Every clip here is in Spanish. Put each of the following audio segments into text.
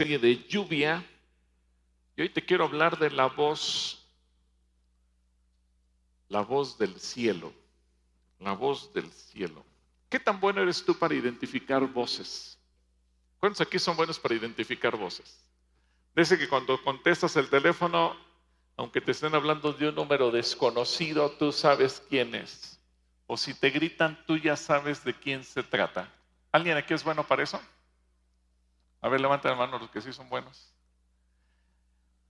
de lluvia y hoy te quiero hablar de la voz, la voz del cielo, la voz del cielo. ¿Qué tan bueno eres tú para identificar voces? ¿Cuántos aquí son buenos para identificar voces? Dice que cuando contestas el teléfono, aunque te estén hablando de un número desconocido, tú sabes quién es. O si te gritan, tú ya sabes de quién se trata. ¿Alguien aquí es bueno para eso? A ver, levanta la mano los que sí son buenos.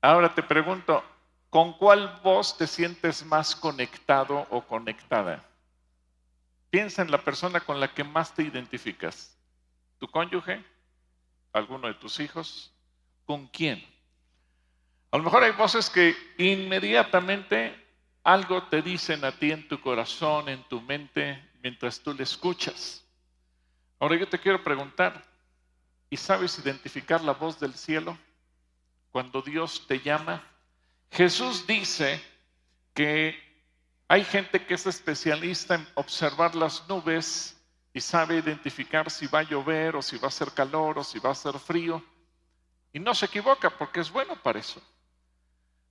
Ahora te pregunto, ¿con cuál voz te sientes más conectado o conectada? Piensa en la persona con la que más te identificas. ¿Tu cónyuge? ¿Alguno de tus hijos? ¿Con quién? A lo mejor hay voces que inmediatamente algo te dicen a ti en tu corazón, en tu mente, mientras tú le escuchas. Ahora yo te quiero preguntar, ¿y sabes identificar la voz del cielo cuando Dios te llama? Jesús dice que hay gente que es especialista en observar las nubes y sabe identificar si va a llover o si va a ser calor o si va a ser frío. Y no se equivoca porque es bueno para eso.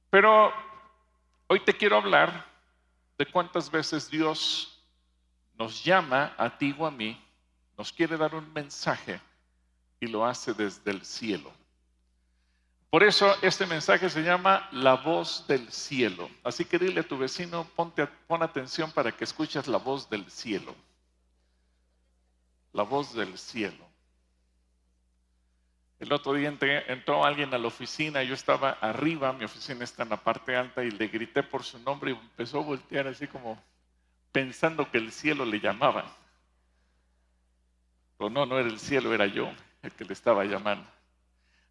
Pero hoy te quiero hablar de cuántas veces Dios nos llama a ti o a mí, nos quiere dar un mensaje y lo hace desde el cielo. Por eso este mensaje se llama La voz del cielo. Así que dile a tu vecino, ponte, pon atención para que escuches la voz del cielo. La voz del cielo. El otro día entró alguien a la oficina, yo estaba arriba, mi oficina está en la parte alta, y le grité por su nombre y empezó a voltear así como pensando que el cielo le llamaba. Pero no, no era el cielo, era yo el que le estaba llamando.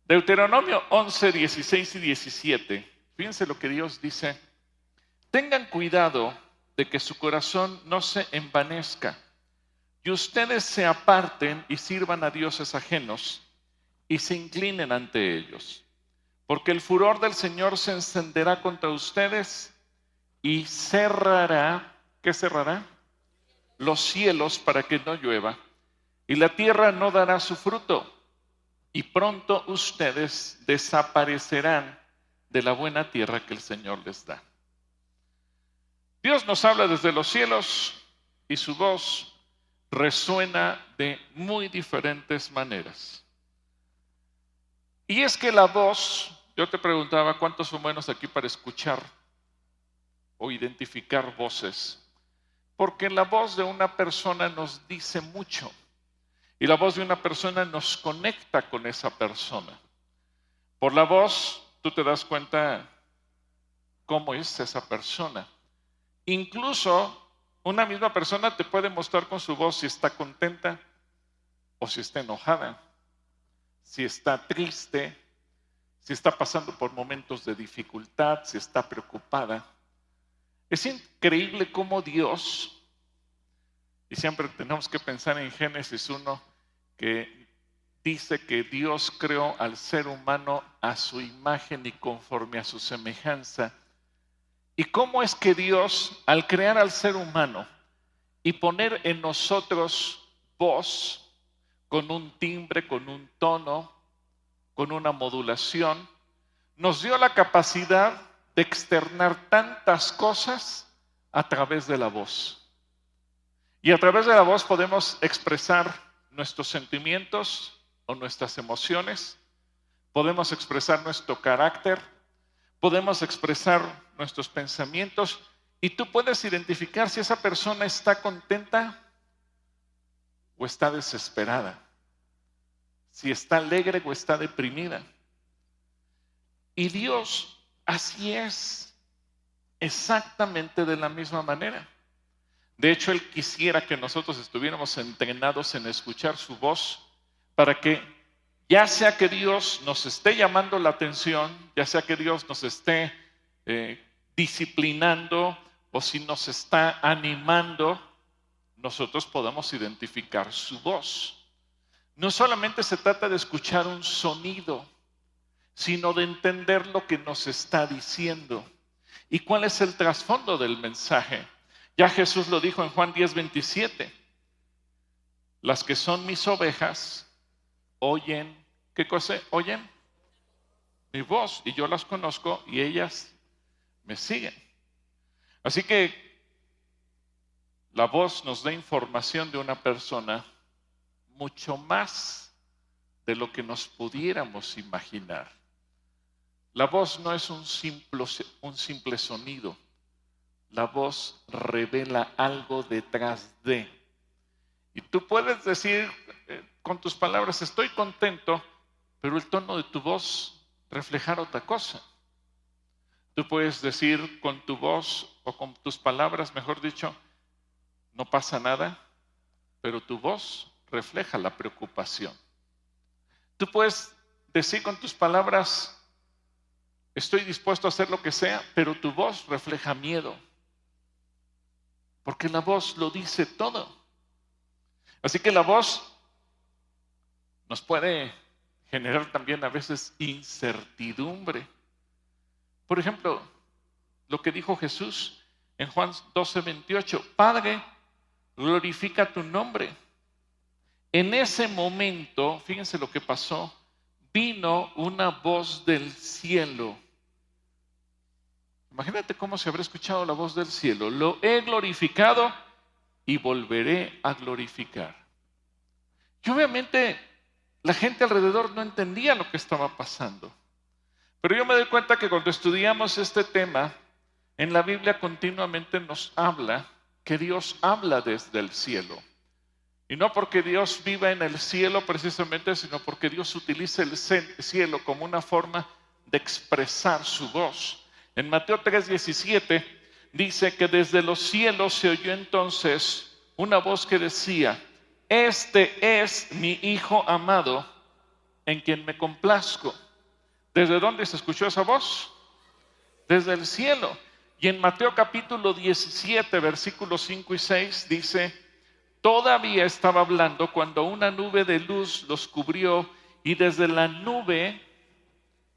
Deuteronomio 11, 16 y 17. Fíjense lo que Dios dice. Tengan cuidado de que su corazón no se envanezca y ustedes se aparten y sirvan a dioses ajenos y se inclinen ante ellos. Porque el furor del Señor se encenderá contra ustedes y cerrará, ¿qué cerrará? Los cielos para que no llueva y la tierra no dará su fruto y pronto ustedes desaparecerán de la buena tierra que el Señor les da. Dios nos habla desde los cielos y su voz resuena de muy diferentes maneras. Y es que la voz, yo te preguntaba, ¿cuántos son buenos aquí para escuchar o identificar voces? Porque la voz de una persona nos dice mucho. Y la voz de una persona nos conecta con esa persona. Por la voz tú te das cuenta cómo es esa persona. Incluso una misma persona te puede mostrar con su voz si está contenta o si está enojada, si está triste, si está pasando por momentos de dificultad, si está preocupada. Es increíble cómo Dios y siempre tenemos que pensar en Génesis 1, que dice que Dios creó al ser humano a su imagen y conforme a su semejanza. ¿Y cómo es que Dios, al crear al ser humano y poner en nosotros voz, con un timbre, con un tono, con una modulación, nos dio la capacidad de externar tantas cosas a través de la voz? Y a través de la voz podemos expresar nuestros sentimientos o nuestras emociones, podemos expresar nuestro carácter, podemos expresar nuestros pensamientos y tú puedes identificar si esa persona está contenta o está desesperada, si está alegre o está deprimida. Y Dios así es, exactamente de la misma manera. De hecho, Él quisiera que nosotros estuviéramos entrenados en escuchar su voz para que ya sea que Dios nos esté llamando la atención, ya sea que Dios nos esté eh, disciplinando o si nos está animando, nosotros podamos identificar su voz. No solamente se trata de escuchar un sonido, sino de entender lo que nos está diciendo y cuál es el trasfondo del mensaje. Ya Jesús lo dijo en Juan 10, 27. Las que son mis ovejas oyen, ¿qué cosa? Oyen mi voz y yo las conozco y ellas me siguen. Así que la voz nos da información de una persona mucho más de lo que nos pudiéramos imaginar. La voz no es un simple, un simple sonido. La voz revela algo detrás de. Y tú puedes decir eh, con tus palabras, estoy contento, pero el tono de tu voz reflejar otra cosa. Tú puedes decir con tu voz o con tus palabras, mejor dicho, no pasa nada, pero tu voz refleja la preocupación. Tú puedes decir con tus palabras, estoy dispuesto a hacer lo que sea, pero tu voz refleja miedo. Porque la voz lo dice todo. Así que la voz nos puede generar también a veces incertidumbre. Por ejemplo, lo que dijo Jesús en Juan 12, 28, Padre, glorifica tu nombre. En ese momento, fíjense lo que pasó, vino una voz del cielo. Imagínate cómo se habrá escuchado la voz del cielo. Lo he glorificado y volveré a glorificar. Y obviamente la gente alrededor no entendía lo que estaba pasando. Pero yo me doy cuenta que cuando estudiamos este tema, en la Biblia continuamente nos habla que Dios habla desde el cielo. Y no porque Dios viva en el cielo precisamente, sino porque Dios utiliza el cielo como una forma de expresar su voz. En Mateo 3:17 dice que desde los cielos se oyó entonces una voz que decía, este es mi Hijo amado en quien me complazco. ¿Desde dónde se escuchó esa voz? Desde el cielo. Y en Mateo capítulo 17, versículos 5 y 6 dice, todavía estaba hablando cuando una nube de luz los cubrió y desde la nube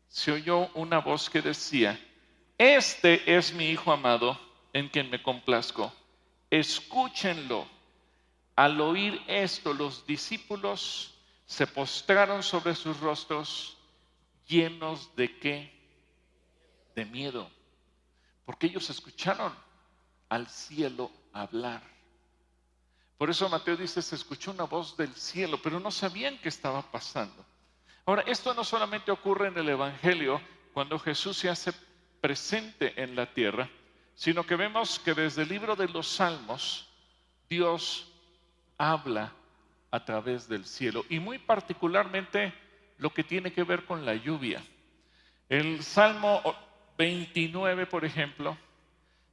se oyó una voz que decía, este es mi Hijo amado en quien me complazco, escúchenlo. Al oír esto, los discípulos se postraron sobre sus rostros llenos de qué? De miedo porque ellos escucharon al cielo hablar. Por eso Mateo dice, se escuchó una voz del cielo, pero no sabían qué estaba pasando. Ahora, esto no solamente ocurre en el Evangelio, cuando Jesús se hace presente en la tierra, sino que vemos que desde el libro de los Salmos, Dios habla a través del cielo, y muy particularmente lo que tiene que ver con la lluvia. El Salmo 29, por ejemplo,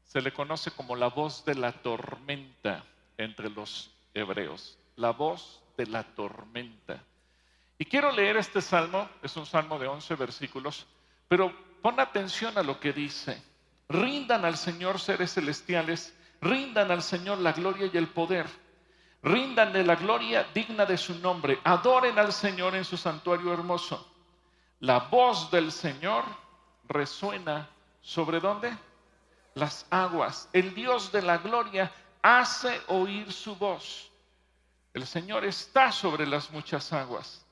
se le conoce como la voz de la tormenta entre los hebreos, la voz de la tormenta. Y quiero leer este salmo, es un salmo de 11 versículos, pero pon atención a lo que dice. Rindan al Señor seres celestiales, rindan al Señor la gloria y el poder. Rindanle la gloria digna de su nombre. Adoren al Señor en su santuario hermoso. La voz del Señor resuena sobre dónde? Las aguas. El Dios de la gloria hace oír su voz. El Señor está sobre las muchas aguas.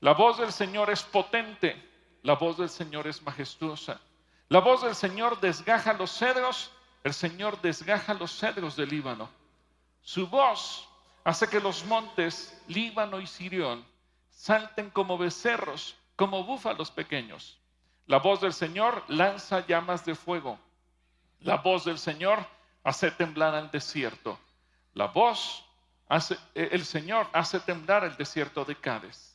La voz del Señor es potente. La voz del Señor es majestuosa. La voz del Señor desgaja los cedros. El Señor desgaja los cedros del Líbano. Su voz hace que los montes Líbano y Sirión salten como becerros, como búfalos pequeños. La voz del Señor lanza llamas de fuego. La voz del Señor hace temblar al desierto. La voz hace, el Señor hace temblar el desierto de Cádiz.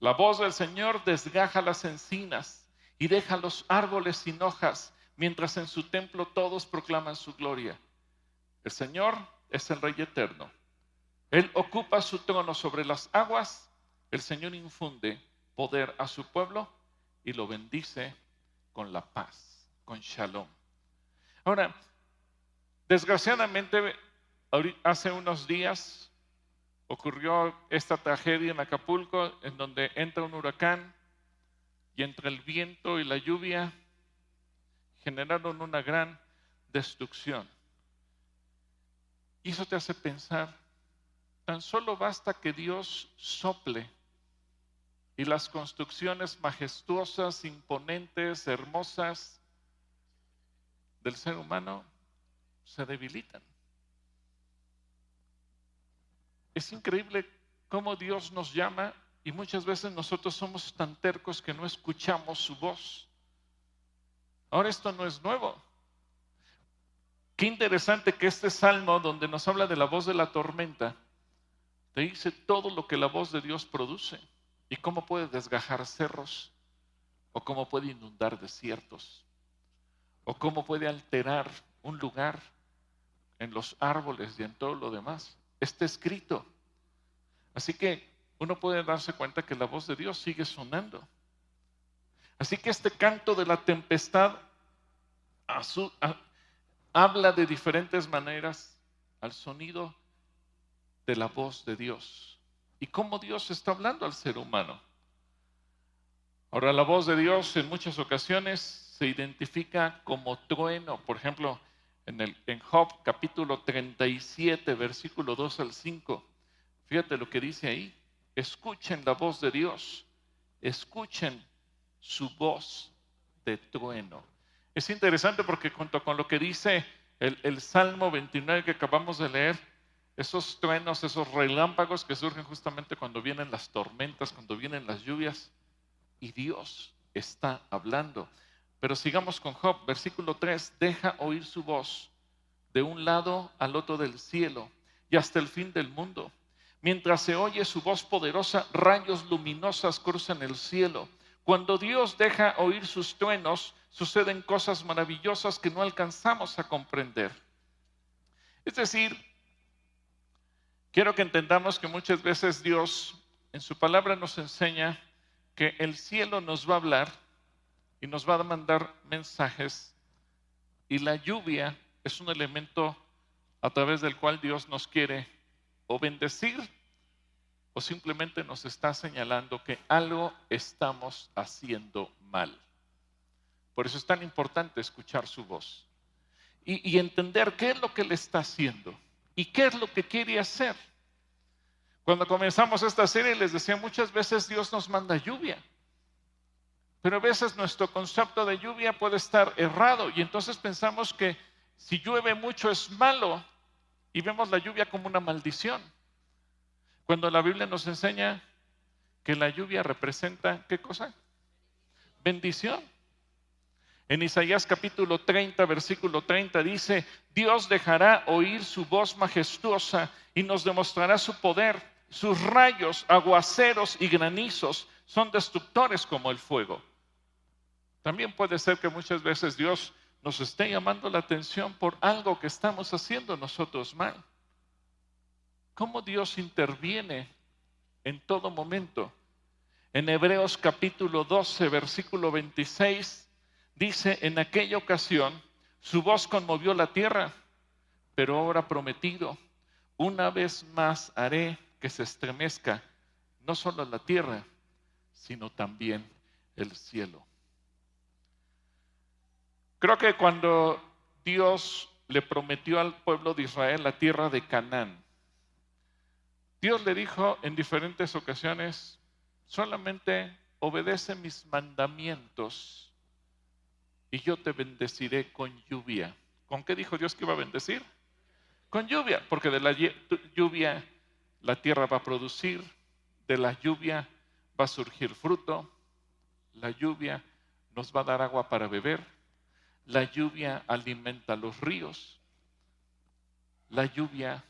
La voz del Señor desgaja las encinas y deja los árboles sin hojas, mientras en su templo todos proclaman su gloria. El Señor es el Rey eterno. Él ocupa su trono sobre las aguas. El Señor infunde poder a su pueblo y lo bendice con la paz, con shalom. Ahora, desgraciadamente, hace unos días ocurrió esta tragedia en Acapulco, en donde entra un huracán y entre el viento y la lluvia generaron una gran destrucción. Y eso te hace pensar, tan solo basta que Dios sople y las construcciones majestuosas, imponentes, hermosas del ser humano se debilitan. Es increíble cómo Dios nos llama y muchas veces nosotros somos tan tercos que no escuchamos su voz. Ahora esto no es nuevo. Qué interesante que este salmo donde nos habla de la voz de la tormenta, te dice todo lo que la voz de Dios produce y cómo puede desgajar cerros o cómo puede inundar desiertos o cómo puede alterar un lugar en los árboles y en todo lo demás. Está escrito. Así que uno puede darse cuenta que la voz de Dios sigue sonando. Así que este canto de la tempestad habla de diferentes maneras al sonido de la voz de Dios y cómo Dios está hablando al ser humano. Ahora, la voz de Dios en muchas ocasiones se identifica como trueno. Por ejemplo, en, el, Job capítulo 37, versículo 2 al 5. Fíjate lo que dice ahí. Escuchen la voz de Dios. Escuchen su voz de trueno. Es interesante porque junto con lo que dice el, el Salmo 29 que acabamos de leer, esos truenos, esos relámpagos que surgen justamente cuando vienen las tormentas, cuando vienen las lluvias, y Dios está hablando. Pero sigamos con Job, versículo 3, deja oír su voz de un lado al otro del cielo y hasta el fin del mundo. Mientras se oye su voz poderosa, rayos luminosas cruzan el cielo. Cuando Dios deja oír sus truenos, suceden cosas maravillosas que no alcanzamos a comprender. Es decir, quiero que entendamos que muchas veces Dios en su palabra nos enseña que el cielo nos va a hablar y nos va a mandar mensajes y la lluvia es un elemento a través del cual Dios nos quiere o bendecir o simplemente nos está señalando que algo estamos haciendo mal. Por eso es tan importante escuchar su voz y, entender qué es lo que le está haciendo y qué es lo que quiere hacer. Cuando comenzamos esta serie les decía muchas veces Dios nos manda lluvia. Pero a veces nuestro concepto de lluvia puede estar errado y entonces pensamos que si llueve mucho es malo y vemos la lluvia como una maldición. Cuando la Biblia nos enseña que la lluvia representa, ¿qué cosa? Bendición. En Isaías capítulo 30, versículo 30 dice, Dios dejará oír su voz majestuosa y nos demostrará su poder. Sus rayos, aguaceros y granizos son destructores como el fuego. También puede ser que muchas veces Dios nos esté llamando la atención por algo que estamos haciendo nosotros mal. ¿Cómo Dios interviene en todo momento? En Hebreos capítulo 12, versículo 26, dice, en aquella ocasión su voz conmovió la tierra, pero ahora prometido, una vez más haré que se estremezca no solo la tierra, sino también el cielo. Creo que cuando Dios le prometió al pueblo de Israel la tierra de Canaán, Dios le dijo en diferentes ocasiones, solamente obedece mis mandamientos y yo te bendeciré con lluvia. ¿Con qué dijo Dios que iba a bendecir? Con lluvia, porque de la lluvia la tierra va a producir, de la lluvia va a surgir fruto, la lluvia nos va a dar agua para beber la lluvia alimenta los ríos. La lluvia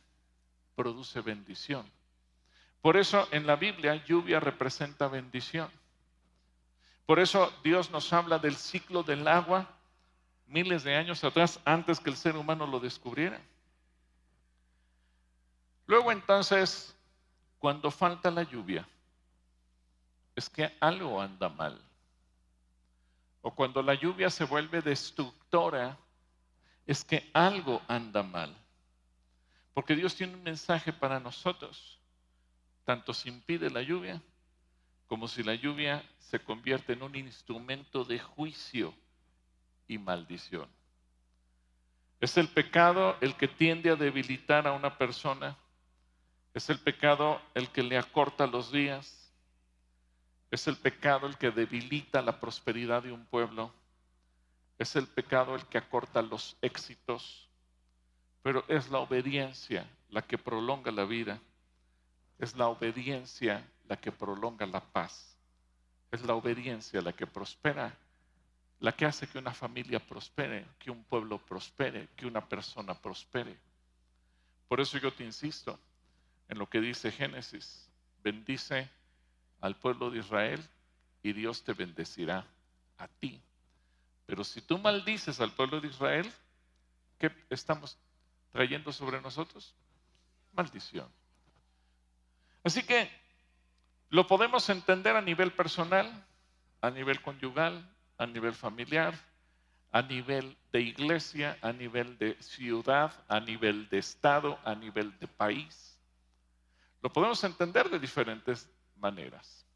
produce bendición. Por eso en la Biblia lluvia representa bendición. Por eso Dios nos habla del ciclo del agua miles de años atrás, antes que el ser humano lo descubriera. Luego entonces, cuando falta la lluvia, es que algo anda mal o cuando la lluvia se vuelve destructora, es que algo anda mal. Porque Dios tiene un mensaje para nosotros, tanto si impide la lluvia, como si la lluvia se convierte en un instrumento de juicio y maldición. Es el pecado el que tiende a debilitar a una persona, es el pecado el que le acorta los días, Es el pecado el que debilita la prosperidad de un pueblo. Es el pecado el que acorta los éxitos. Pero es la obediencia la que prolonga la vida. Es la obediencia la que prolonga la paz. Es la obediencia la que prospera, la que hace que una familia prospere, que un pueblo prospere, que una persona prospere. Por eso yo te insisto en lo que dice Génesis. Bendice al pueblo de Israel y Dios te bendecirá a ti. Pero si tú maldices al pueblo de Israel, ¿qué estamos trayendo sobre nosotros? Maldición. Así que lo podemos entender a nivel personal, a nivel conyugal, a nivel familiar, a nivel de iglesia, a nivel de ciudad, a nivel de estado, a nivel de país. Lo podemos entender de diferentes maneras.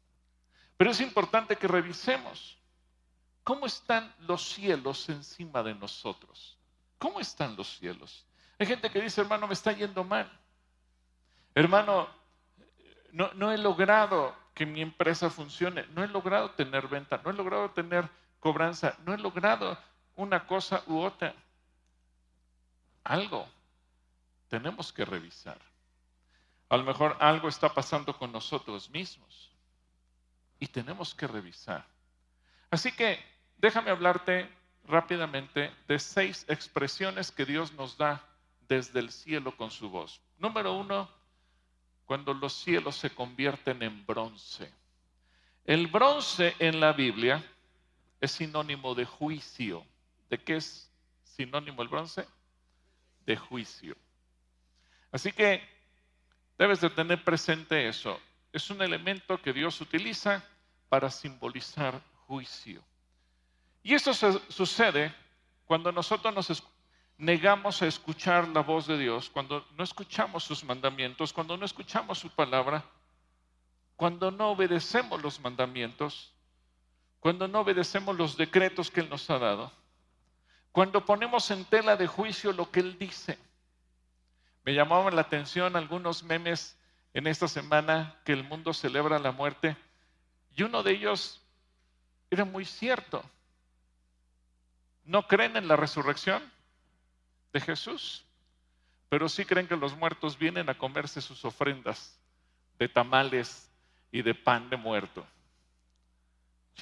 Pero es importante que revisemos cómo están los cielos encima de nosotros. ¿Cómo están los cielos? Hay gente que dice, hermano, me está yendo mal. Hermano, no, he logrado que mi empresa funcione, no he logrado tener venta, no he logrado tener cobranza, no he logrado una cosa u otra. Algo tenemos que revisar. A lo mejor algo está pasando con nosotros mismos y tenemos que revisar. Así que déjame hablarte rápidamente de seis expresiones que Dios nos da desde el cielo con su voz. Número uno, cuando los cielos se convierten en bronce. El bronce en la Biblia es sinónimo de juicio. ¿De qué es sinónimo el bronce? De juicio. Así que debes de tener presente eso. Es un elemento que Dios utiliza para simbolizar juicio. Y eso sucede cuando nosotros nos negamos a escuchar la voz de Dios, cuando no escuchamos sus mandamientos, cuando no escuchamos su palabra, cuando no obedecemos los mandamientos, cuando no obedecemos los decretos que Él nos ha dado, cuando ponemos en tela de juicio lo que Él dice. Me llamaban la atención algunos memes en esta semana que el mundo celebra la muerte y uno de ellos era muy cierto. ¿No creen en la resurrección de Jesús? Pero sí creen que los muertos vienen a comerse sus ofrendas de tamales y de pan de muerto.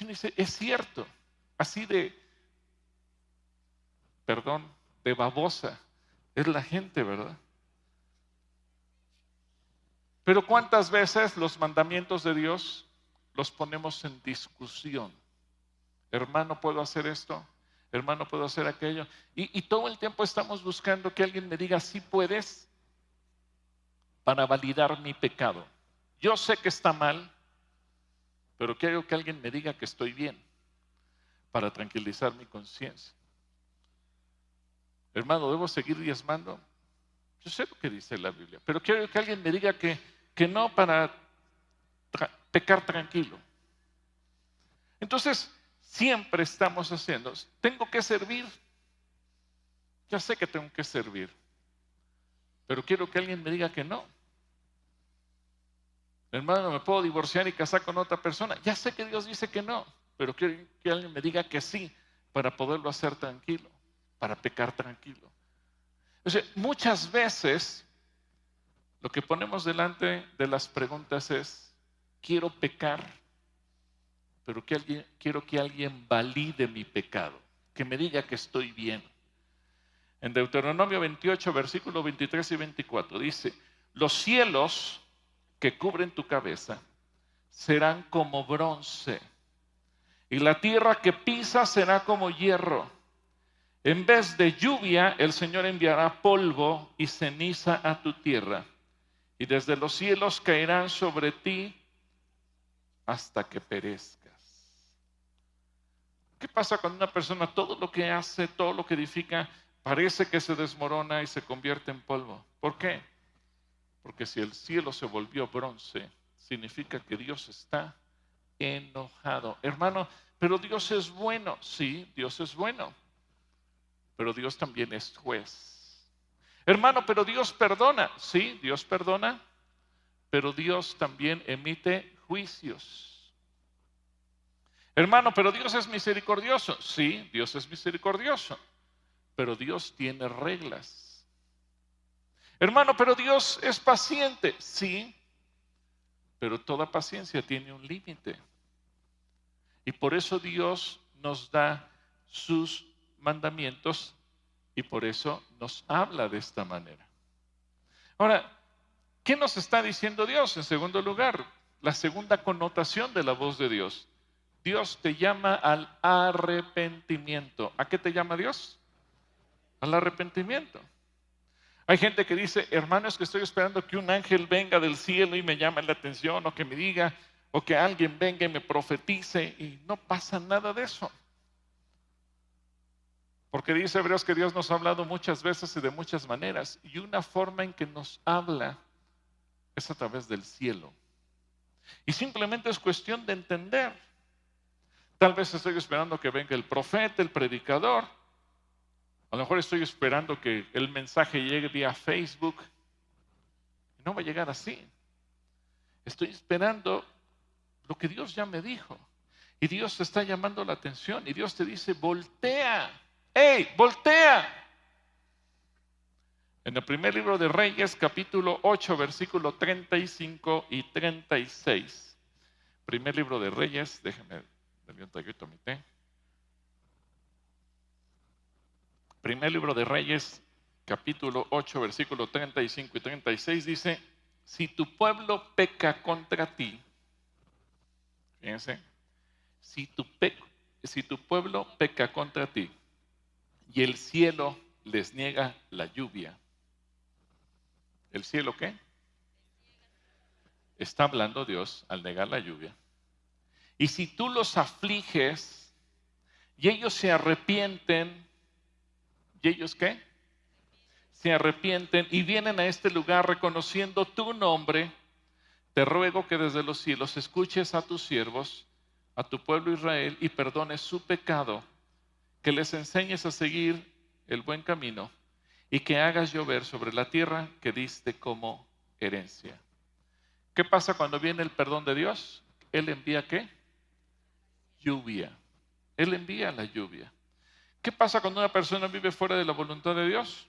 Y dice, es cierto, así de, perdón, de babosa es la gente, ¿verdad? Pero ¿cuántas veces los mandamientos de Dios los ponemos en discusión? Hermano, ¿puedo hacer esto? Hermano, ¿puedo hacer aquello? Y, todo el tiempo estamos buscando que alguien me diga, sí puedes, para validar mi pecado. Yo sé que está mal, pero quiero que alguien me diga que estoy bien, para tranquilizar mi conciencia. Hermano, ¿debo seguir diezmando? Yo sé lo que dice la Biblia, pero quiero que alguien me diga que que no para pecar tranquilo. Entonces, siempre estamos haciendo, tengo que servir. Ya sé que tengo que servir, pero quiero que alguien me diga que no. Hermano, me puedo divorciar y casar con otra persona. Ya sé que Dios dice que no, pero quiero que alguien me diga que sí para poderlo hacer tranquilo, para pecar tranquilo. O muchas veces lo que ponemos delante de las preguntas es, quiero pecar, pero que alguien, quiero que alguien valide mi pecado, que me diga que estoy bien. En Deuteronomio 28, versículos 23 y 24 dice, los cielos que cubren tu cabeza serán como bronce, y la tierra que pisa será como hierro. En vez de lluvia, el Señor enviará polvo y ceniza a tu tierra y desde los cielos caerán sobre ti hasta que perezcas. ¿Qué pasa cuando una persona todo lo que hace, todo lo que edifica, parece que se desmorona y se convierte en polvo? ¿Por qué? Porque si el cielo se volvió bronce, significa que Dios está enojado. Hermano, pero Dios es bueno. Sí, Dios es bueno. Pero Dios también es juez. Hermano, pero Dios perdona. Sí, Dios perdona, pero Dios también emite juicios. Hermano, pero Dios es misericordioso. Sí, Dios es misericordioso, pero Dios tiene reglas. Hermano, pero Dios es paciente. Sí, pero toda paciencia tiene un límite. Y por eso Dios nos da sus mandamientos y por eso nos habla de esta manera. Ahora, ¿qué nos está diciendo Dios? En segundo lugar, la segunda connotación de la voz de Dios. Dios te llama al arrepentimiento. ¿A qué te llama Dios? Al arrepentimiento. Hay gente que dice, hermanos, que estoy esperando que un ángel venga del cielo y me llame la atención o que me diga, o que alguien venga y me profetice y no pasa nada de eso. Porque dice Hebreos que Dios nos ha hablado muchas veces y de muchas maneras. Y una forma en que nos habla es a través del cielo. Y simplemente es cuestión de entender. Tal vez estoy esperando que venga el profeta, el predicador. A lo mejor estoy esperando que el mensaje llegue vía Facebook. No va a llegar así. Estoy esperando lo que Dios ya me dijo. Y Dios te está llamando la atención. Y Dios te dice, voltea ¡Ey, voltea! En el primer libro de Reyes, capítulo 8, versículo 35 y 36. Primer libro de Reyes, déjenme, un traguito mi té. Primer libro de Reyes, capítulo 8, versículo 35 y 36 dice, si tu pueblo peca contra ti, fíjense, si tu, si tu pueblo peca contra ti, y el cielo les niega la lluvia. ¿El cielo qué? Está hablando Dios al negar la lluvia. Y si tú los afliges y ellos se arrepienten, ¿y ellos qué? Se arrepienten y vienen a este lugar reconociendo tu nombre, te ruego que desde los cielos escuches a tus siervos, a tu pueblo Israel y perdones su pecado que les enseñes a seguir el buen camino y que hagas llover sobre la tierra que diste como herencia. ¿Qué pasa cuando viene el perdón de Dios? Él envía qué? Lluvia. Él envía la lluvia. ¿Qué pasa cuando una persona vive fuera de la voluntad de Dios?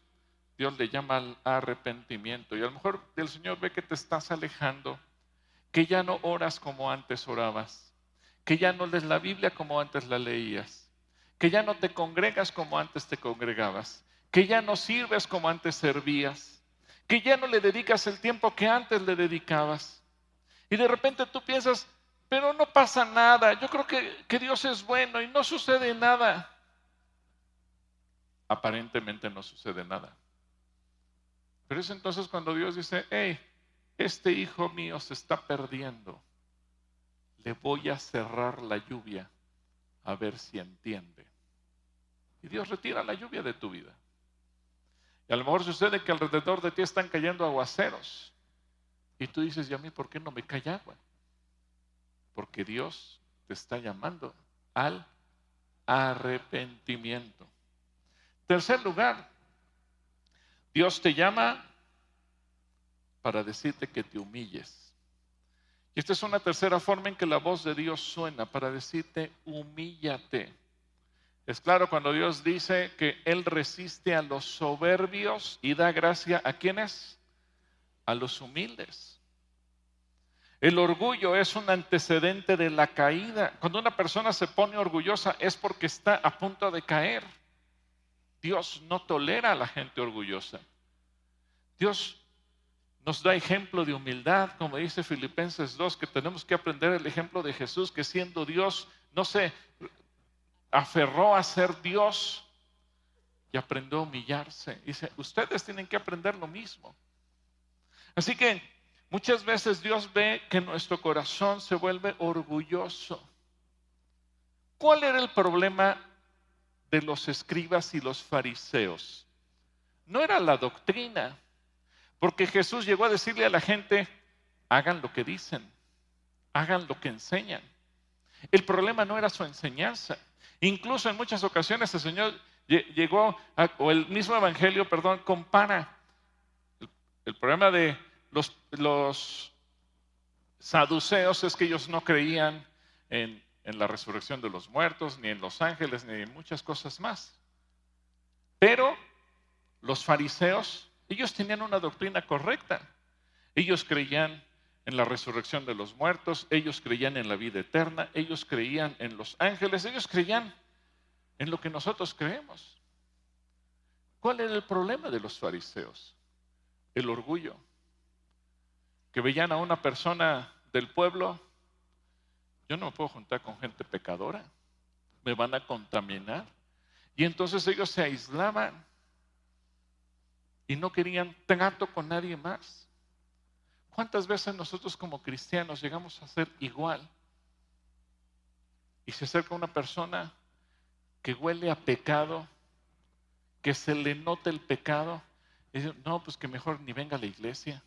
Dios le llama al arrepentimiento. Y a lo mejor el Señor ve que te estás alejando, que ya no oras como antes orabas, que ya no lees la Biblia como antes la leías, que ya no te congregas como antes te congregabas, que ya no sirves como antes servías, que ya no le dedicas el tiempo que antes le dedicabas. Y de repente tú piensas, pero no pasa nada, yo creo que, que Dios es bueno y no sucede nada. Aparentemente no sucede nada. Pero es entonces cuando Dios dice, hey, este hijo mío se está perdiendo, le voy a cerrar la lluvia a ver si entiende. Y Dios retira la lluvia de tu vida. Y a lo mejor sucede que alrededor de ti están cayendo aguaceros. Y tú dices, ¿y a mí por qué no me cae agua? Porque Dios te está llamando al arrepentimiento. Tercer lugar, Dios te llama para decirte que te humilles. Y esta es una tercera forma en que la voz de Dios suena para decirte, humíllate. Es claro cuando Dios dice que Él resiste a los soberbios y da gracia a quienes? A los humildes. El orgullo es un antecedente de la caída. Cuando una persona se pone orgullosa es porque está a punto de caer. Dios no tolera a la gente orgullosa. Dios nos da ejemplo de humildad, como dice Filipenses 2, que tenemos que aprender el ejemplo de Jesús, que siendo Dios, no se aferró a ser Dios y aprendió a humillarse. Dice, ustedes tienen que aprender lo mismo. Así que muchas veces Dios ve que nuestro corazón se vuelve orgulloso. ¿Cuál era el problema de los escribas y los fariseos? No era la doctrina porque Jesús llegó a decirle a la gente, hagan lo que dicen, hagan lo que enseñan. El problema no era su enseñanza. Incluso en muchas ocasiones el Señor llegó, o el mismo Evangelio, perdón, compara el, problema de los, saduceos es que ellos no creían en en la resurrección de los muertos, ni en los ángeles, ni en muchas cosas más. Pero los fariseos, ellos tenían una doctrina correcta. Ellos creían en la resurrección de los muertos, ellos creían en la vida eterna, ellos creían en los ángeles, ellos creían en lo que nosotros creemos. ¿Cuál era el problema de los fariseos? El orgullo. Que veían a una persona del pueblo, yo no me puedo juntar con gente pecadora, me van a contaminar. Y entonces ellos se aislaban y no querían trato con nadie más. ¿Cuántas veces nosotros como cristianos llegamos a ser igual? Y se acerca una persona que huele a pecado, que se le nota el pecado, y dice, no, pues que mejor ni venga a la iglesia,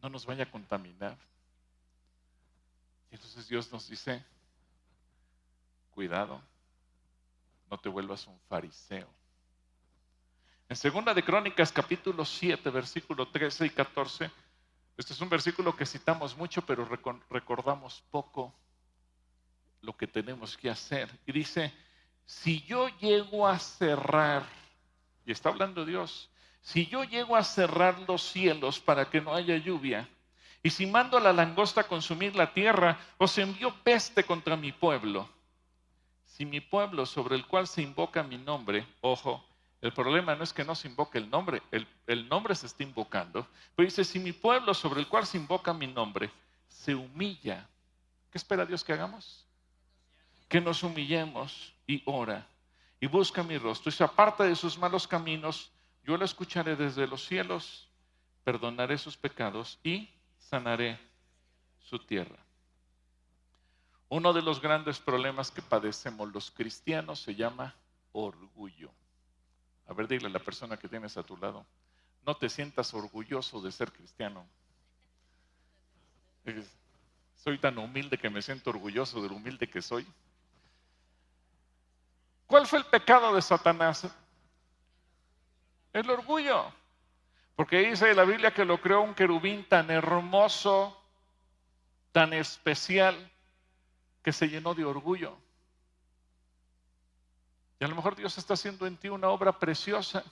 no nos vaya a contaminar. Y entonces Dios nos dice, cuidado, no te vuelvas un fariseo. En segunda de Crónicas capítulo 7, versículo 13 y 14, este es un versículo que citamos mucho, pero recordamos poco lo que tenemos que hacer. Y dice, si yo llego a cerrar, y está hablando Dios, si yo llego a cerrar los cielos para que no haya lluvia, y si mando a la langosta a consumir la tierra, os envío peste contra mi pueblo. Si mi pueblo sobre el cual se invoca mi nombre, ojo, el problema no es que no se invoque el nombre, el, nombre se está invocando. Pero dice, si mi pueblo sobre el cual se invoca mi nombre se humilla, ¿qué espera Dios que hagamos? Que nos humillemos y ora y busca mi rostro y se aparta de sus malos caminos, yo lo escucharé desde los cielos, perdonaré sus pecados y sanaré su tierra. Uno de los grandes problemas que padecemos los cristianos se llama orgullo. A ver, dile a la persona que tienes a tu lado, no te sientas orgulloso de ser cristiano. Soy tan humilde que me siento orgulloso de lo humilde que soy. ¿Cuál fue el pecado de Satanás? El orgullo. Porque dice la Biblia que lo creó un querubín tan hermoso, tan especial, que se llenó de orgullo. Y a lo mejor Dios está haciendo en ti una obra preciosa.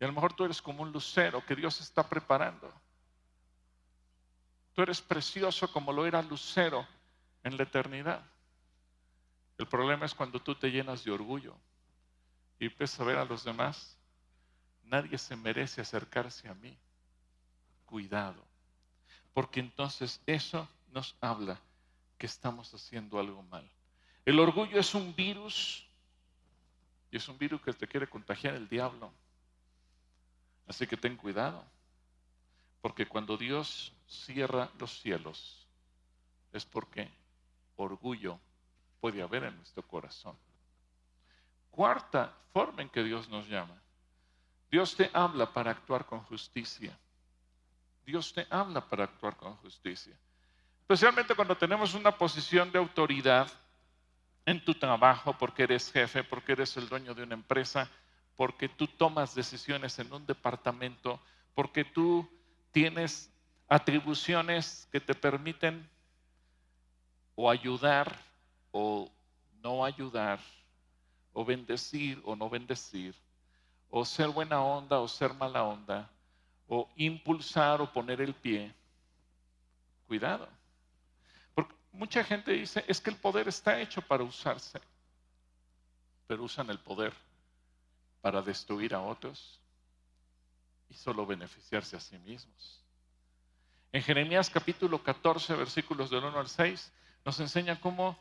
Y a lo mejor tú eres como un lucero que Dios está preparando. Tú eres precioso como lo era lucero en la eternidad. El problema es cuando tú te llenas de orgullo y empiezas a ver a los demás. Nadie se merece acercarse a mí. Cuidado. Porque entonces eso nos habla que estamos haciendo algo mal. El orgullo es un virus y es un virus que te quiere contagiar el diablo. Así que ten cuidado. Porque cuando Dios cierra los cielos, es porque orgullo puede haber en nuestro corazón. Cuarta forma en que Dios nos llama. Dios te habla para actuar con justicia. Dios te habla para actuar con justicia. Especialmente cuando tenemos una posición de autoridad en tu trabajo, porque eres jefe, porque eres el dueño de una empresa, porque tú tomas decisiones en un departamento, porque tú tienes atribuciones que te permiten o ayudar o no ayudar, o bendecir o no bendecir, o ser buena onda o ser mala onda, o impulsar o poner el pie. Cuidado. Mucha gente dice, es que el poder está hecho para usarse, pero usan el poder para destruir a otros y solo beneficiarse a sí mismos. En Jeremías capítulo 14, versículos del 1 al 6, nos enseña cómo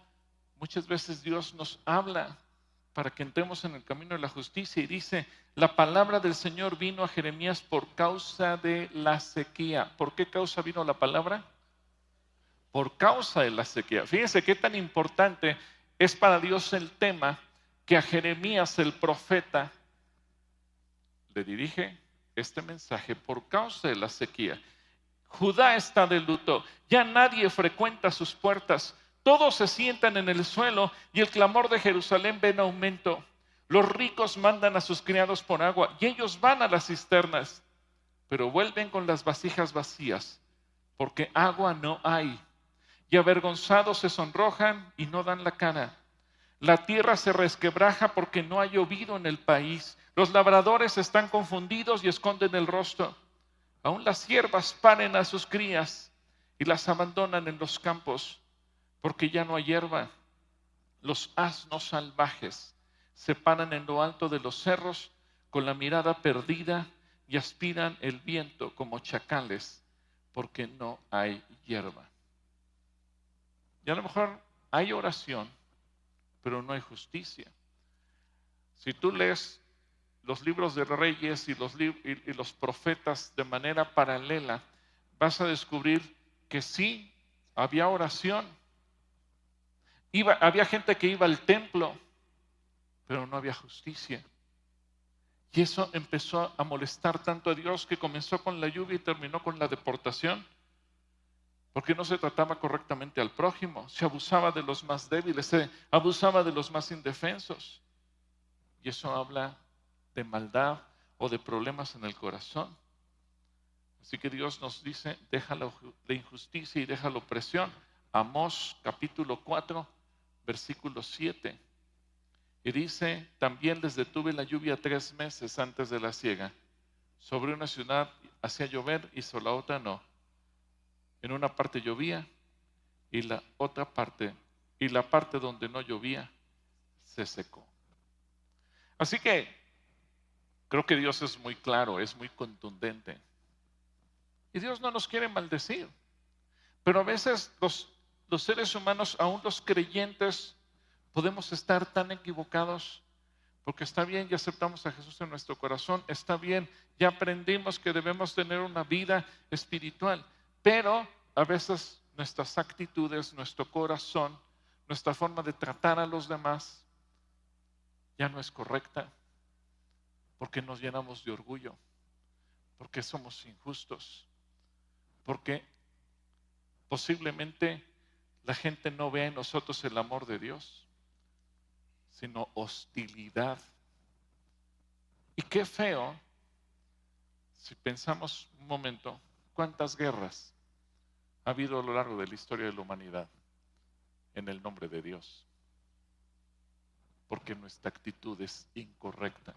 muchas veces Dios nos habla para que entremos en el camino de la justicia y dice, la palabra del Señor vino a Jeremías por causa de la sequía. ¿Por qué causa vino la palabra? Por causa de la sequía. Fíjense qué tan importante es para Dios el tema que a Jeremías el profeta le dirige este mensaje por causa de la sequía. Judá está de luto, ya nadie frecuenta sus puertas, todos se sientan en el suelo y el clamor de Jerusalén ve en aumento. Los ricos mandan a sus criados por agua y ellos van a las cisternas, pero vuelven con las vasijas vacías, porque agua no hay avergonzados se sonrojan y no dan la cara. La tierra se resquebraja porque no ha llovido en el país. Los labradores están confundidos y esconden el rostro. Aún las siervas paren a sus crías y las abandonan en los campos porque ya no hay hierba. Los asnos salvajes se paran en lo alto de los cerros con la mirada perdida y aspiran el viento como chacales porque no hay hierba. Y a lo mejor hay oración, pero no hay justicia. Si tú lees los libros de reyes y los, y los profetas de manera paralela, vas a descubrir que sí, había oración. Iba, había gente que iba al templo, pero no había justicia. Y eso empezó a molestar tanto a Dios que comenzó con la lluvia y terminó con la deportación. Porque no se trataba correctamente al prójimo, se abusaba de los más débiles, se abusaba de los más indefensos. Y eso habla de maldad o de problemas en el corazón. Así que Dios nos dice, deja la, injusticia y deja la opresión. Amós capítulo 4, versículo 7. Y dice, también les detuve la lluvia tres meses antes de la siega. Sobre una ciudad hacía llover y sobre la otra no. En una parte llovía y la otra parte, y la parte donde no llovía, se secó. Así que creo que Dios es muy claro, es muy contundente. Y Dios no nos quiere maldecir. Pero a veces los, los seres humanos, aún los creyentes, podemos estar tan equivocados porque está bien, ya aceptamos a Jesús en nuestro corazón, está bien, ya aprendimos que debemos tener una vida espiritual, pero a veces nuestras actitudes, nuestro corazón, nuestra forma de tratar a los demás ya no es correcta, porque nos llenamos de orgullo, porque somos injustos, porque posiblemente la gente no vea en nosotros el amor de Dios, sino hostilidad. Y qué feo si pensamos un momento cuántas guerras ha habido a lo largo de la historia de la humanidad en el nombre de Dios, porque nuestra actitud es incorrecta.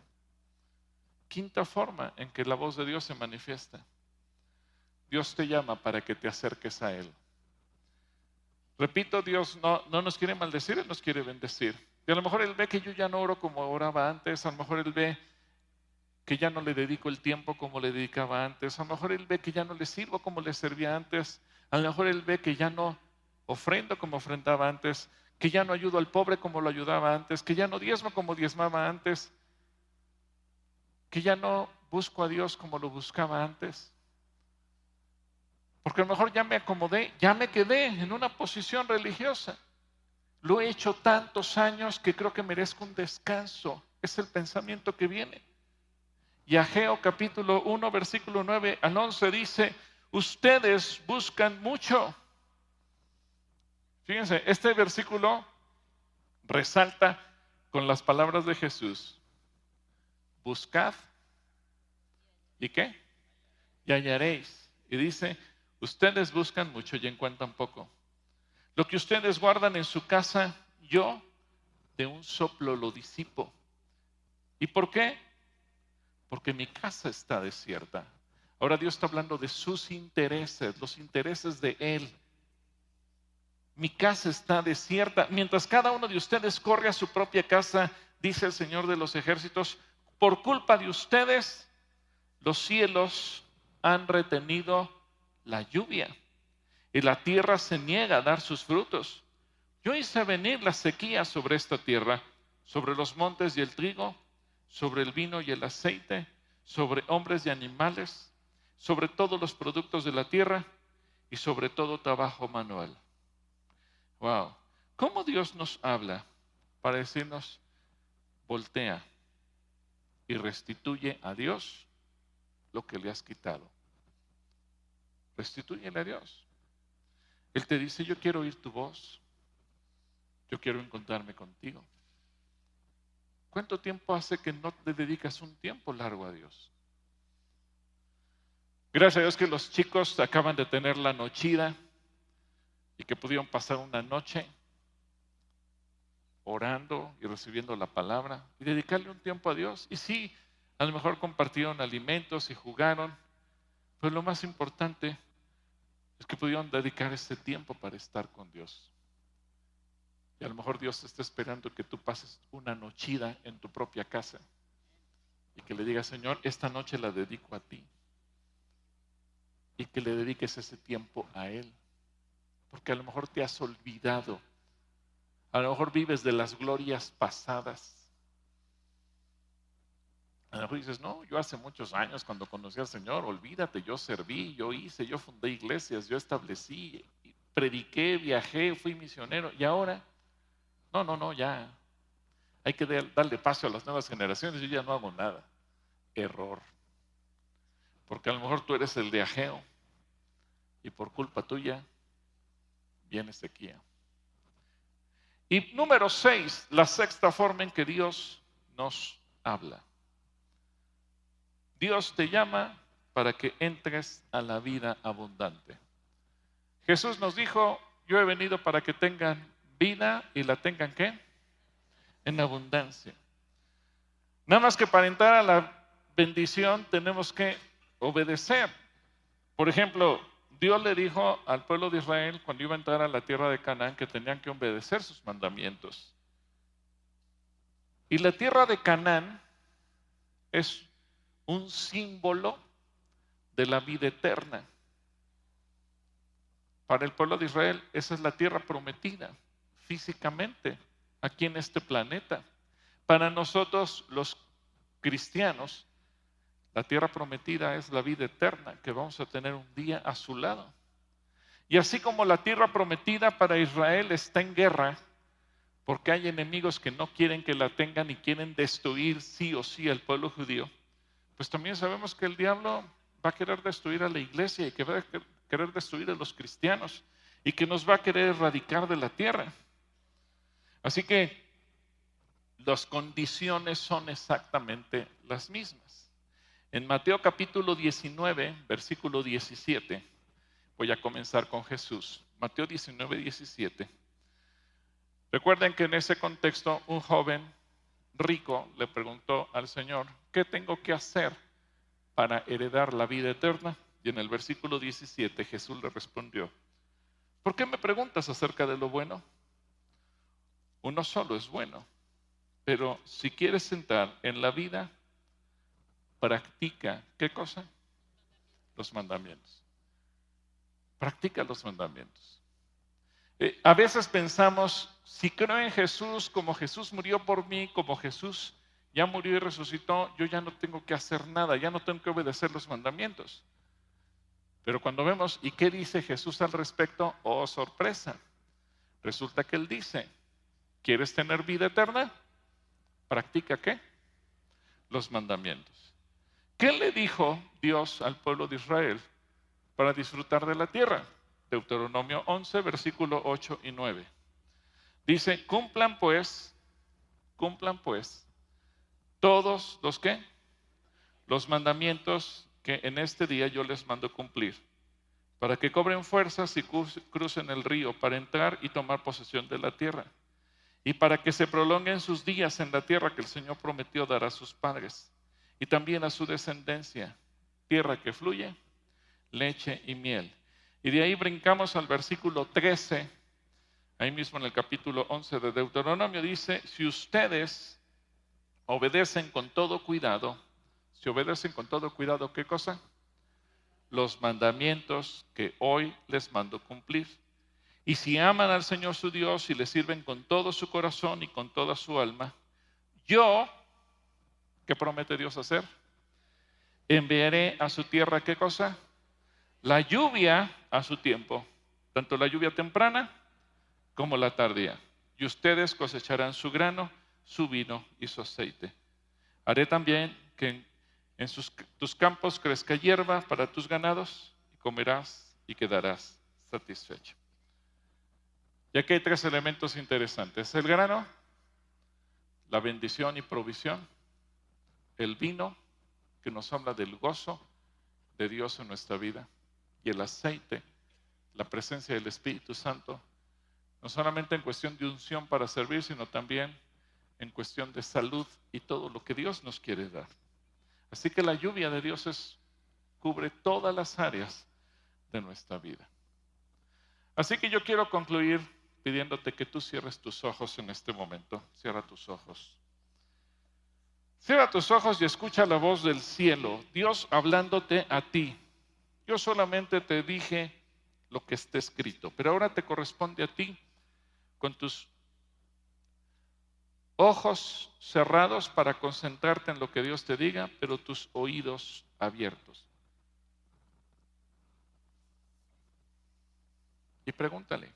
Quinta forma en que la voz de Dios se manifiesta Dios te llama para que te acerques a Él. Repito, Dios no, no nos quiere maldecir, Él nos quiere bendecir. Y a lo mejor Él ve que yo ya no oro como oraba antes, a lo mejor Él ve que ya no le dedico el tiempo como le dedicaba antes, a lo mejor Él ve que ya no le sirvo como le servía antes, a lo mejor Él ve que ya no ofrendo como ofrendaba antes, que ya no ayudo al pobre como lo ayudaba antes, que ya no diezmo como diezmaba antes, que ya no busco a Dios como lo buscaba antes. Porque a lo mejor ya me acomodé, ya me quedé en una posición religiosa. Lo he hecho tantos años que creo que merezco un descanso. Es el pensamiento que viene. Y Ageo capítulo 1, versículo 9 al 11 dice, ustedes buscan mucho. Fíjense, este versículo resalta con las palabras de Jesús. Buscad. ¿Y qué? Y hallaréis. Y dice, Ustedes buscan mucho y encuentran poco. Lo que ustedes guardan en su casa, yo de un soplo lo disipo. ¿Y por qué? Porque mi casa está desierta. Ahora Dios está hablando de sus intereses, los intereses de Él. Mi casa está desierta. Mientras cada uno de ustedes corre a su propia casa, dice el Señor de los ejércitos, por culpa de ustedes, los cielos han retenido la lluvia y la tierra se niega a dar sus frutos. Yo hice venir la sequía sobre esta tierra, sobre los montes y el trigo, sobre el vino y el aceite, sobre hombres y animales, sobre todos los productos de la tierra y sobre todo trabajo manual. Wow. ¿Cómo Dios nos habla para decirnos, voltea y restituye a Dios lo que le has quitado? Restitúyele a Dios. Él te dice, yo quiero oír tu voz. Yo quiero encontrarme contigo. ¿Cuánto tiempo hace que no te dedicas un tiempo largo a Dios? Gracias a Dios que los chicos acaban de tener la nochida. y que pudieron pasar una noche orando y recibiendo la palabra y dedicarle un tiempo a Dios. Y sí, a lo mejor compartieron alimentos y jugaron, pero lo más importante es que pudieron dedicar ese tiempo para estar con Dios. Y a lo mejor Dios está esperando que tú pases una nochida en tu propia casa y que le digas, Señor, esta noche la dedico a ti. Y que le dediques ese tiempo a Él. Porque a lo mejor te has olvidado. A lo mejor vives de las glorias pasadas. A lo mejor dices, no, yo hace muchos años cuando conocí al Señor, olvídate, yo serví, yo hice, yo fundé iglesias, yo establecí, prediqué, viajé, fui misionero. Y ahora, no, no, no, ya. Hay que darle paso a las nuevas generaciones. Yo ya no hago nada. Error. Porque a lo mejor tú eres el de Ageo y por culpa tuya viene sequía. Y número seis, la sexta forma en que Dios nos habla. Dios te llama para que entres a la vida abundante. Jesús nos dijo, yo he venido para que tengan vida y la tengan qué? En abundancia. Nada más que para entrar a la bendición tenemos que obedecer. Por ejemplo, Dios le dijo al pueblo de Israel cuando iba a entrar a la tierra de Canaán que tenían que obedecer sus mandamientos. Y la tierra de Canaán es un símbolo de la vida eterna. Para el pueblo de Israel, esa es la tierra prometida físicamente aquí en este planeta. Para nosotros los cristianos, la tierra prometida es la vida eterna que vamos a tener un día a su lado. Y así como la tierra prometida para Israel está en guerra, porque hay enemigos que no quieren que la tengan y quieren destruir sí o sí al pueblo judío, pues también sabemos que el diablo va a querer destruir a la iglesia y que va a querer destruir a los cristianos y que nos va a querer erradicar de la tierra. Así que las condiciones son exactamente las mismas. En Mateo capítulo 19, versículo 17, voy a comenzar con Jesús. Mateo 19, 17. Recuerden que en ese contexto un joven rico le preguntó al Señor, ¿qué tengo que hacer para heredar la vida eterna? Y en el versículo 17 Jesús le respondió, ¿por qué me preguntas acerca de lo bueno? Uno solo es bueno. Pero si quieres entrar en la vida, practica, ¿qué cosa? Los mandamientos. Practica los mandamientos. Eh, a veces pensamos, si creo en Jesús, como Jesús murió por mí, como Jesús ya murió y resucitó, yo ya no tengo que hacer nada, ya no tengo que obedecer los mandamientos. Pero cuando vemos, ¿y qué dice Jesús al respecto? Oh, sorpresa. Resulta que Él dice, ¿Quieres tener vida eterna? Practica qué? Los mandamientos. ¿Qué le dijo Dios al pueblo de Israel para disfrutar de la tierra? Deuteronomio 11, versículo 8 y 9. Dice, cumplan pues, cumplan pues todos los que, los mandamientos que en este día yo les mando cumplir, para que cobren fuerzas y crucen el río para entrar y tomar posesión de la tierra y para que se prolonguen sus días en la tierra que el Señor prometió dar a sus padres y también a su descendencia, tierra que fluye leche y miel. Y de ahí brincamos al versículo 13, ahí mismo en el capítulo 11 de Deuteronomio dice, si ustedes obedecen con todo cuidado, si obedecen con todo cuidado, ¿qué cosa? Los mandamientos que hoy les mando cumplir y si aman al Señor su Dios y le sirven con todo su corazón y con toda su alma, yo, ¿qué promete Dios hacer? Enviaré a su tierra, ¿qué cosa? La lluvia a su tiempo, tanto la lluvia temprana como la tardía. Y ustedes cosecharán su grano, su vino y su aceite. Haré también que en tus campos crezca hierba para tus ganados y comerás y quedarás satisfecho. Y aquí hay tres elementos interesantes. El grano, la bendición y provisión, el vino, que nos habla del gozo de Dios en nuestra vida, y el aceite, la presencia del Espíritu Santo, no solamente en cuestión de unción para servir, sino también en cuestión de salud y todo lo que Dios nos quiere dar. Así que la lluvia de Dios es, cubre todas las áreas de nuestra vida. Así que yo quiero concluir pidiéndote que tú cierres tus ojos en este momento. Cierra tus ojos. Cierra tus ojos y escucha la voz del cielo, Dios hablándote a ti. Yo solamente te dije lo que está escrito, pero ahora te corresponde a ti con tus ojos cerrados para concentrarte en lo que Dios te diga, pero tus oídos abiertos. Y pregúntale,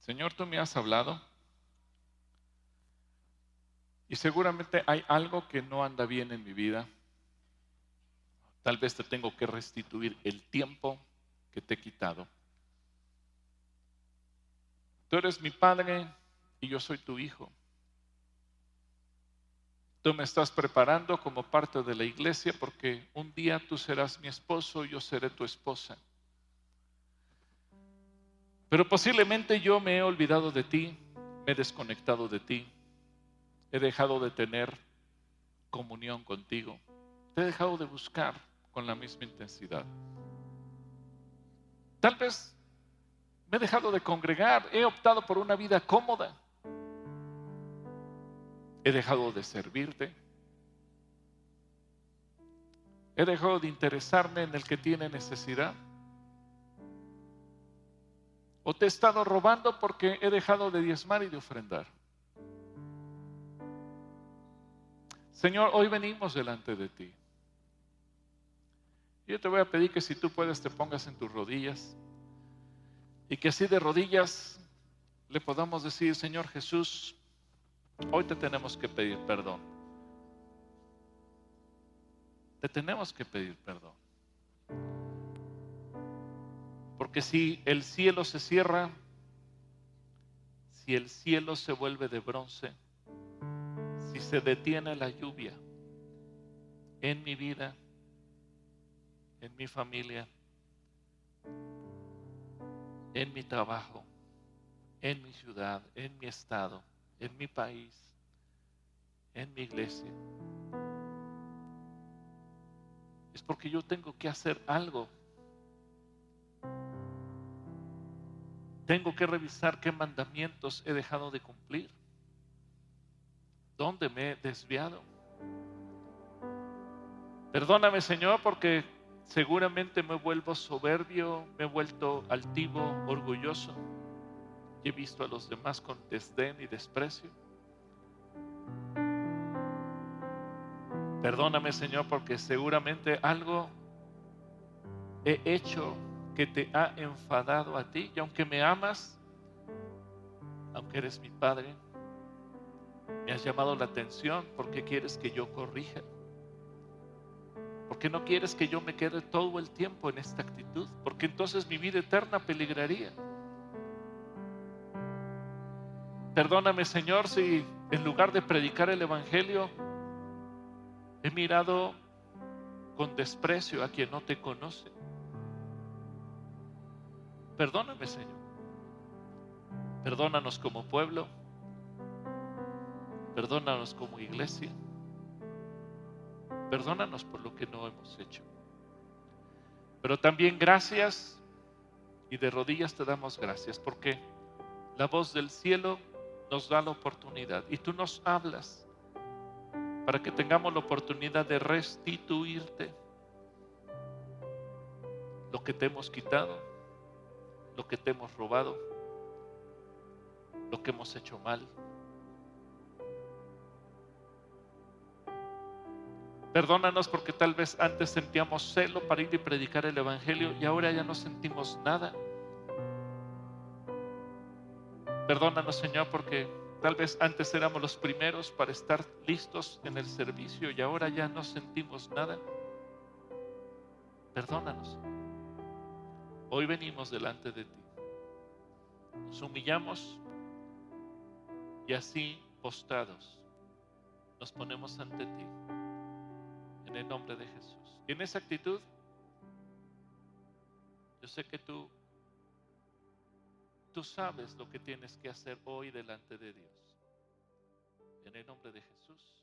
Señor, tú me has hablado y seguramente hay algo que no anda bien en mi vida. Tal vez te tengo que restituir el tiempo que te he quitado. Tú eres mi padre y yo soy tu hijo. Tú me estás preparando como parte de la iglesia porque un día tú serás mi esposo y yo seré tu esposa. Pero posiblemente yo me he olvidado de ti, me he desconectado de ti, he dejado de tener comunión contigo, te he dejado de buscar con la misma intensidad. Tal vez me he dejado de congregar, he optado por una vida cómoda. He dejado de servirte. He dejado de interesarme en el que tiene necesidad. O te he estado robando porque he dejado de diezmar y de ofrendar. Señor, hoy venimos delante de ti. Yo te voy a pedir que si tú puedes te pongas en tus rodillas y que así de rodillas le podamos decir, Señor Jesús, hoy te tenemos que pedir perdón. Te tenemos que pedir perdón. Porque si el cielo se cierra, si el cielo se vuelve de bronce, se detiene la lluvia en mi vida, en mi familia, en mi trabajo, en mi ciudad, en mi estado, en mi país, en mi iglesia. Es porque yo tengo que hacer algo. Tengo que revisar qué mandamientos he dejado de cumplir. ¿Dónde me he desviado? Perdóname, Señor, porque seguramente me vuelvo soberbio, me he vuelto altivo, orgulloso y he visto a los demás con desdén y desprecio. Perdóname Señor porque seguramente algo he hecho que te ha enfadado a ti y aunque me amas, aunque eres mi Padre, me has llamado la atención porque quieres que yo corrija. Porque no quieres que yo me quede todo el tiempo en esta actitud? Porque entonces mi vida eterna peligraría. Perdóname, Señor, si en lugar de predicar el Evangelio he mirado con desprecio a quien no te conoce. Perdóname, Señor. Perdónanos como pueblo. Perdónanos como iglesia. Perdónanos por lo que no hemos hecho. Pero también gracias y de rodillas te damos gracias porque la voz del cielo nos da la oportunidad y tú nos hablas para que tengamos la oportunidad de restituirte lo que te hemos quitado, lo que te hemos robado, lo que hemos hecho mal. Perdónanos porque tal vez antes sentíamos celo para ir y predicar el Evangelio y ahora ya no sentimos nada. Perdónanos Señor porque tal vez antes éramos los primeros para estar listos en el servicio y ahora ya no sentimos nada. Perdónanos. Hoy venimos delante de ti. Nos humillamos y así postrados nos ponemos ante ti en el nombre de Jesús. En esa actitud, Yo sé que tú, tú sabes lo que tienes que hacer hoy delante de Dios. En el nombre de Jesús.